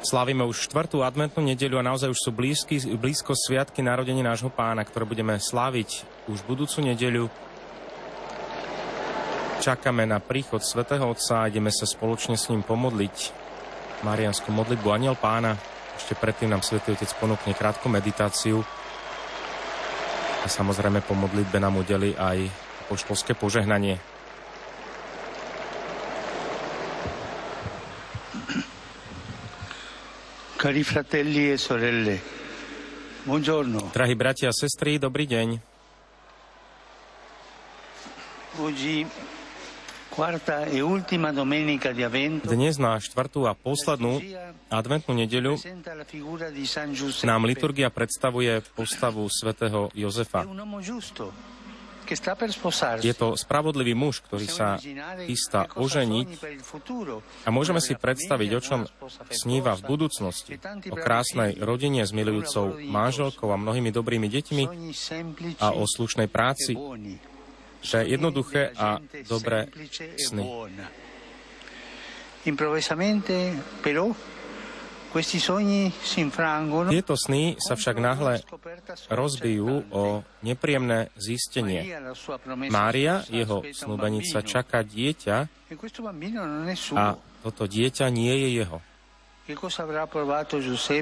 Slávime už štvrtú adventnú nedeľu a naozaj už sú blízky, blízko sviatky narodení nášho pána, ktoré budeme sláviť už budúcu nedeľu. Čakáme na príchod svätého Otca a ideme sa spoločne s ním pomodliť Marianskú modlitbu Aniel pána. Ešte predtým nám Svetý Otec ponúkne krátku meditáciu a samozrejme po modlitbe nám udeli aj poštolské požehnanie. Cari fratelli e sorelle, buongiorno. Drahí bratia a sestry, dobrý deň. Oggi, e Dnes na štvrtú a poslednú adventnú nedeľu nám liturgia predstavuje postavu svätého Jozefa. Je to spravodlivý muž, ktorý sa chystá oženiť a môžeme si predstaviť, o čom sníva v budúcnosti. O krásnej rodine s milujúcou manželkou a mnohými dobrými deťmi a o slušnej práci, že jednoduché a dobré sny. Improvvisamente, però, Tieto sny sa však náhle rozbijú o nepríjemné zistenie. Mária, jeho snúbenica, čaká dieťa E a toto dieťa nie je jeho.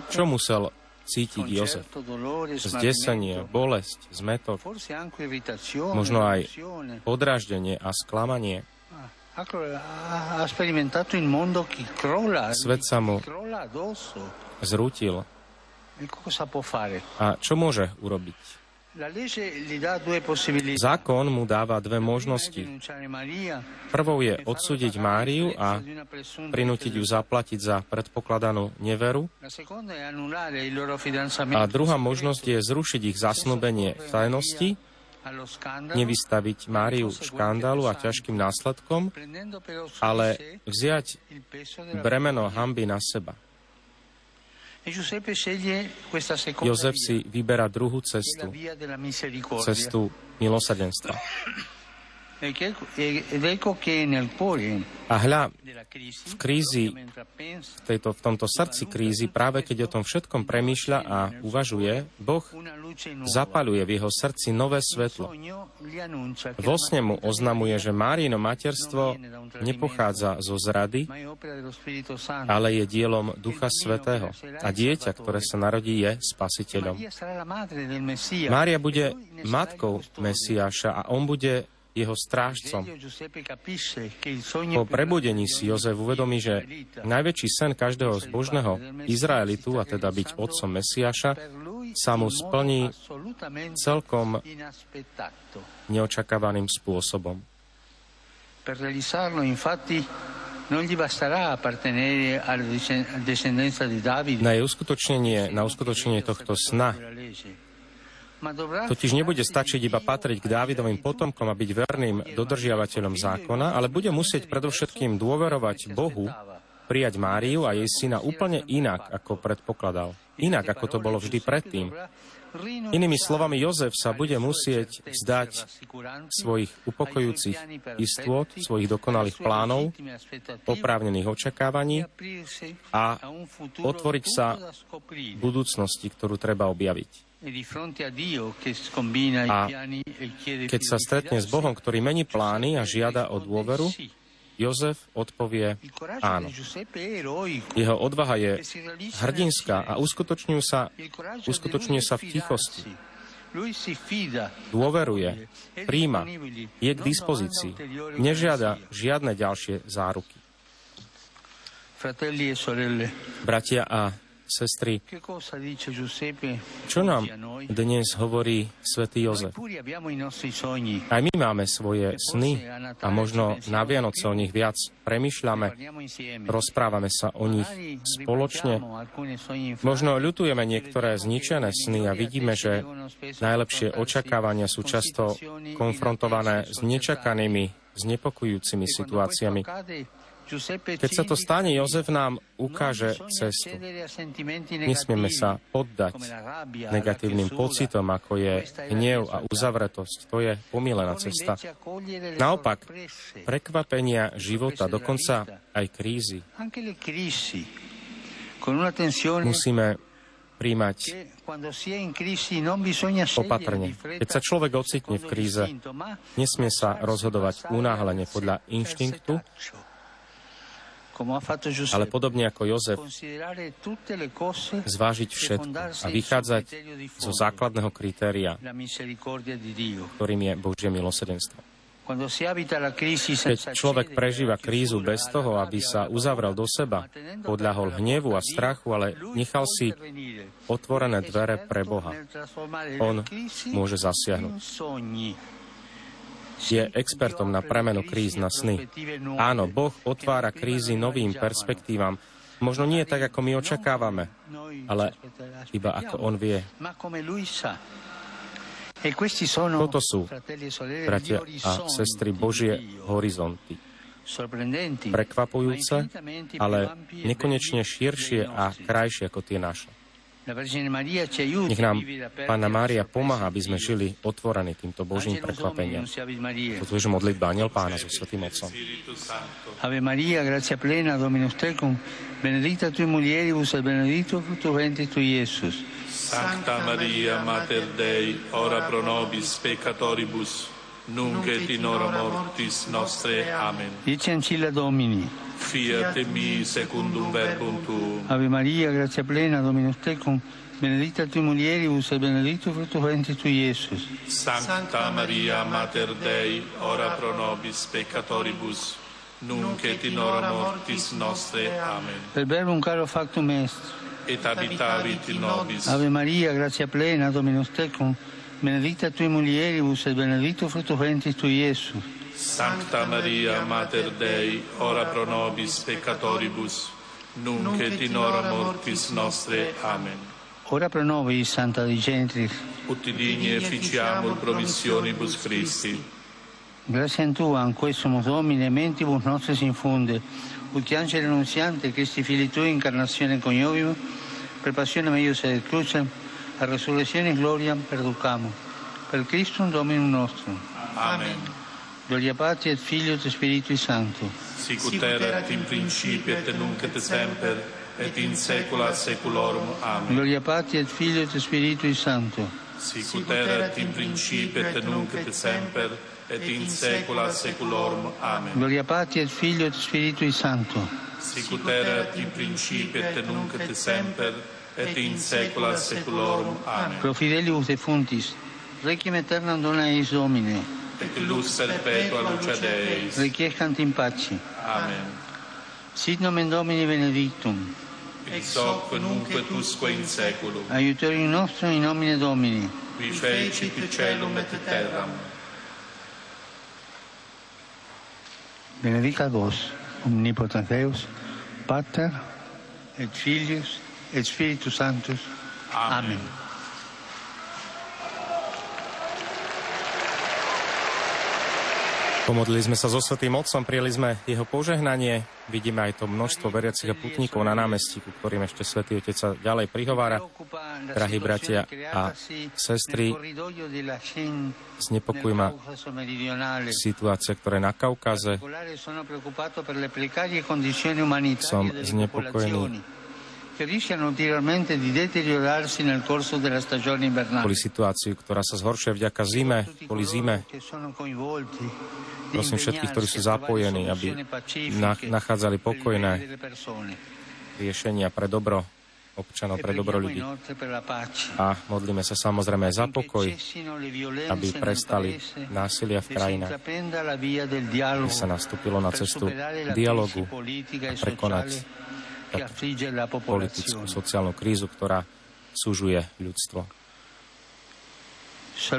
Čo musel cítiť Jozef? Zdesenie, bolesť, zmetok, možno aj podráždenie a sklamanie. Crolla, Svet sa mu zrútil. E? A čo môže urobiť? Zákon mu dáva dve možnosti. Prvou je odsúdiť Máriu a prinútiť ju zaplatiť za predpokladanú neveru. A druhá možnosť je zrušiť ich zasnúbenie v tajnosti, nevystaviť Máriu škandálu a ťažkým následkom, ale vziať bremeno hamby na seba. Jozef si vyberá druhú cestu, cestu milosrdenstva. A hľa, v krízi, v, tejto, v tomto srdci krízy, práve keď o tom všetkom premýšľa a uvažuje, Boh zapaluje v jeho srdci nové svetlo. Vo sne mu oznamuje, že Márino materstvo nepochádza zo zrady, ale je dielom Ducha Svetého. A dieťa, ktoré sa narodí, je spasiteľom. Mária bude matkou. Mesiáša a on bude jeho strážcom. Po prebudení si Jozef uvedomí, že najväčší sen každého zbožného Izraelitu, a teda byť otcom lui sa mu splní celkom neočakávaným spôsobom. Per realizzarlo, infatti. Na uskutočnenie, na uskutočnenie tohto sna totiž nebude stačiť iba patriť k Dávidovým potomkom a byť verným dodržiavateľom zákona, ale bude musieť predovšetkým dôverovať Bohu, prijať Máriu a jej syna úplne inak, ako predpokladal. Inak, ako to bolo vždy predtým. Inými slovami, Jozef sa bude musieť vzdať svojich upokojujúcich istôt, svojich dokonalých plánov, oprávnených očakávaní a otvoriť sa budúcnosti, ktorú treba objaviť. A keď sa stretne s Bohom, ktorý mení plány a žiada o dôveru, Jozef odpovie áno. Jeho odvaha je hrdinská a uskutočňuje sa, uskutočňuje sa v tichosti. Dôveruje, príjma, je k dispozícii. Nežiada žiadne ďalšie záruky. E Bratia a sestry, čo nám dnes hovorí svätý Jozef? Aj my máme svoje sny a možno na Vianoce o nich viac premyšľame, rozprávame sa o nich spoločne. Možno ľutujeme niektoré zničené sny a vidíme, že najlepšie očakávania sú často konfrontované s nečakanými, znepokojujúcimi situáciami. Keď sa to stane, Jozef nám ukáže cestu. Nesmieme sa poddať negatívnym pocitom, ako je hnev a uzavretosť. To je pomílená cesta. Naopak, prekvapenia života, dokonca aj krízy, musíme príjmať opatrne. Keď sa človek ocitne v kríze, nesmie sa rozhodovať unáhlene podľa inštinktu, ale podobne ako Jozef, zvážiť všetko a vychádzať zo základného kritéria, ktorým je Božie milosedenstvo. Keď človek prežíva krízu bez toho, aby sa uzavrel do seba, podľahol hnevu a strachu, ale nechal si otvorené dvere pre Boha, on môže zasiahnuť. Je expertom na premenu kríz na sny. Áno, Boh otvára krízy novým perspektívam, Možno nie tak, ako my očakávame, ale iba ako On vie. Toto sú, bratia a sestry, Božie horizonty. Prekvapujúce, ale nekonečne širšie a krajšie ako tie naše. Nech nám Pána Mária pomáha, aby sme žili otvorení týmto Božím prekvapeniam. Je modlitba Aniel Pána so Svetým Otcom. Ave Maria, gracia plena, Dominus tecum, benedicta tui mulieribus et benedictus fructus ventris tui, Iesus. Sancta Maria, Mater Dei, ora pro nobis peccatoribus, nunc et in hora mortis nostre. Amen. Dice ancilla Domini. Fiat mi secundum verbum tuum. Ave Maria, grazia plena, Dominus tecum, benedicta tui mulieribus et benedictus fructus ventris tui, Iesus. Sancta Maria, Mater Dei, ora pro nobis peccatoribus, nunc et in hora mortis nostre. Amen. Per verbum caro factum est. Et habitavit in nobis. Ave Maria, grazia plena, Dominus tecum, benedicta tui mulieribus et benedictus fructus ventris tui, Iesus. Sancta Maria, Mater Dei, ora pro nobis peccatoribus, nunc et in hora mortis nostre. Amen. Ora pro nobis, Santa Dei Gentris. Ut digni efficiamur promissionibus Christi. Grazie a Tua, in questo Domine, mentibus nostris infunde, ut angelo annunziante, Christi fili Tui, incarnazione coniovium, per passione meius et crucem, a resurrezione in gloria perducamo. Per Cristo Dominum nostrum. Amen. Gloria Patri et Figlio et Spiritui Sancto. Sicut erat in principio et nunc et semper et in saecula saeculorum. Amen. Gloria Patri et Figlio et Spiritui Sancto. Sicut erat in principio et nunc et semper et in saecula saeculorum. Amen. Gloria Patri et Figlio et Spiritui Sancto. Sicut erat in principio et nunc et semper et in saecula saeculorum. Amen. Pro fidelibus defuntis, requiem aeternam dona eis Domine. Et lux perpetua luce Deis. Requiescant in pace. Amen. Sit nomen Domini benedictum. Ex hoc nunc et usque in saeculum. Aiutorium nostrum in nomine Domini. Qui fecit celum et terram. Benedicat vos, omnipotens Deus, Pater, et Filius, et Spiritus Sanctus. Amen. Pomodlili sme sa so Svetým Otcom, prijeli sme jeho požehnanie. Vidíme aj to množstvo veriacich a putníkov na námestí, ku ktorým ešte Svetý Otec sa ďalej prihovára. Drahí bratia a sestry, znepokojí ma situácia, ktorá je na Kaukaze. Som znepokojený kvôli situáciu, ktorá sa zhoršuje vďaka zime, kvôli zime. Prosím všetkých, ktorí sú zapojení, aby nachádzali pokojné riešenia pre dobro občanov, pre dobro ľudí. A modlíme sa samozrejme aj za pokoj, aby prestali násilia v krajinách, aby sa nastúpilo na cestu dialogu a prekonať politickú, sociálnu krízu, ktorá súžuje ľudstvo. S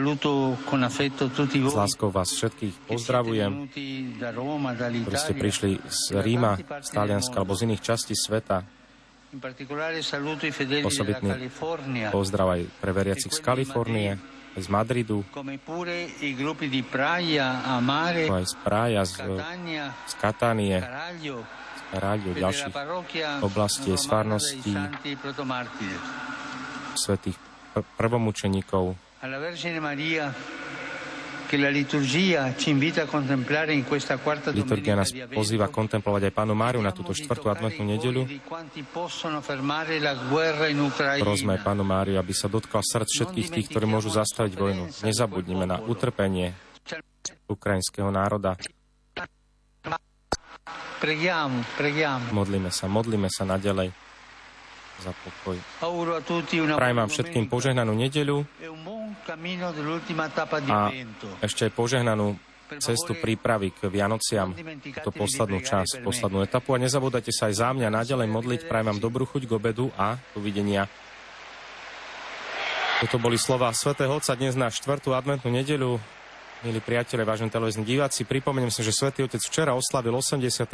láskou vás všetkých pozdravujem, ktorí ste prišli z Ríma, z Talianska alebo z iných častí sveta. Osobitný pozdrav aj pre veriacich z Kalifornie, z Madridu, aj z Praja, z, z Katánie, z Rádio, ďalších oblastí, z svetých prvomučeníkov, Liturgia nás pozýva kontemplovať aj Pánu Máriu na túto štvrtú adventnú nedeľu. Prosme Pánu Máriu, aby sa dotkal srdc všetkých tých, ktorí môžu zastaviť vojnu. Nezabudnime na utrpenie ukrajinského národa. Modlíme sa, modlíme sa naďalej za pokoj. Prajem vám všetkým požehnanú nedeľu a ešte požehnanú cestu prípravy k Vianociam, to poslednú časť, poslednú etapu. A nezabúdajte sa aj za mňa naďalej modliť. Prajem vám dobrú chuť k obedu a dovidenia. Toto boli slova svätého Otca dnes na štvrtú adventnú nedeľu. Milí priatelia, vážení televízni diváci, pripomeniem si, že svätý Otec včera oslavil 86.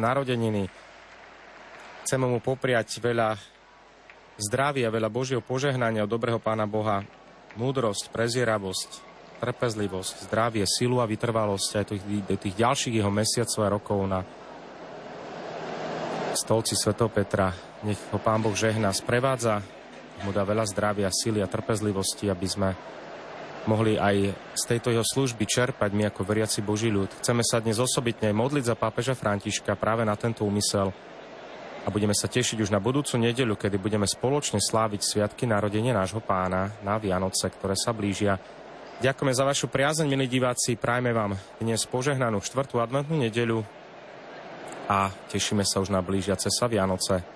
narodeniny. Chceme mu popriať veľa zdravia, veľa Božieho požehnania od dobrého Pána Boha, múdrosť, prezieravosť, trpezlivosť, zdravie, silu a vytrvalosť aj tých, do tých ďalších jeho mesiacov a rokov na stolci Sv. Petra. Nech ho Pán Boh žehná, sprevádza, mu dá veľa zdravia, sily a trpezlivosti, aby sme mohli aj z tejto jeho služby čerpať my ako veriaci Boží ľud. Chceme sa dnes osobitne modliť za pápeža Františka práve na tento úmysel, a budeme sa tešiť už na budúcu nedeľu, kedy budeme spoločne sláviť sviatky narodenia nášho pána na Vianoce, ktoré sa blížia. Ďakujeme za vašu priazeň, milí diváci. Prajme vám dnes požehnanú štvrtú adventnú nedeľu a tešíme sa už na blížiace sa Vianoce.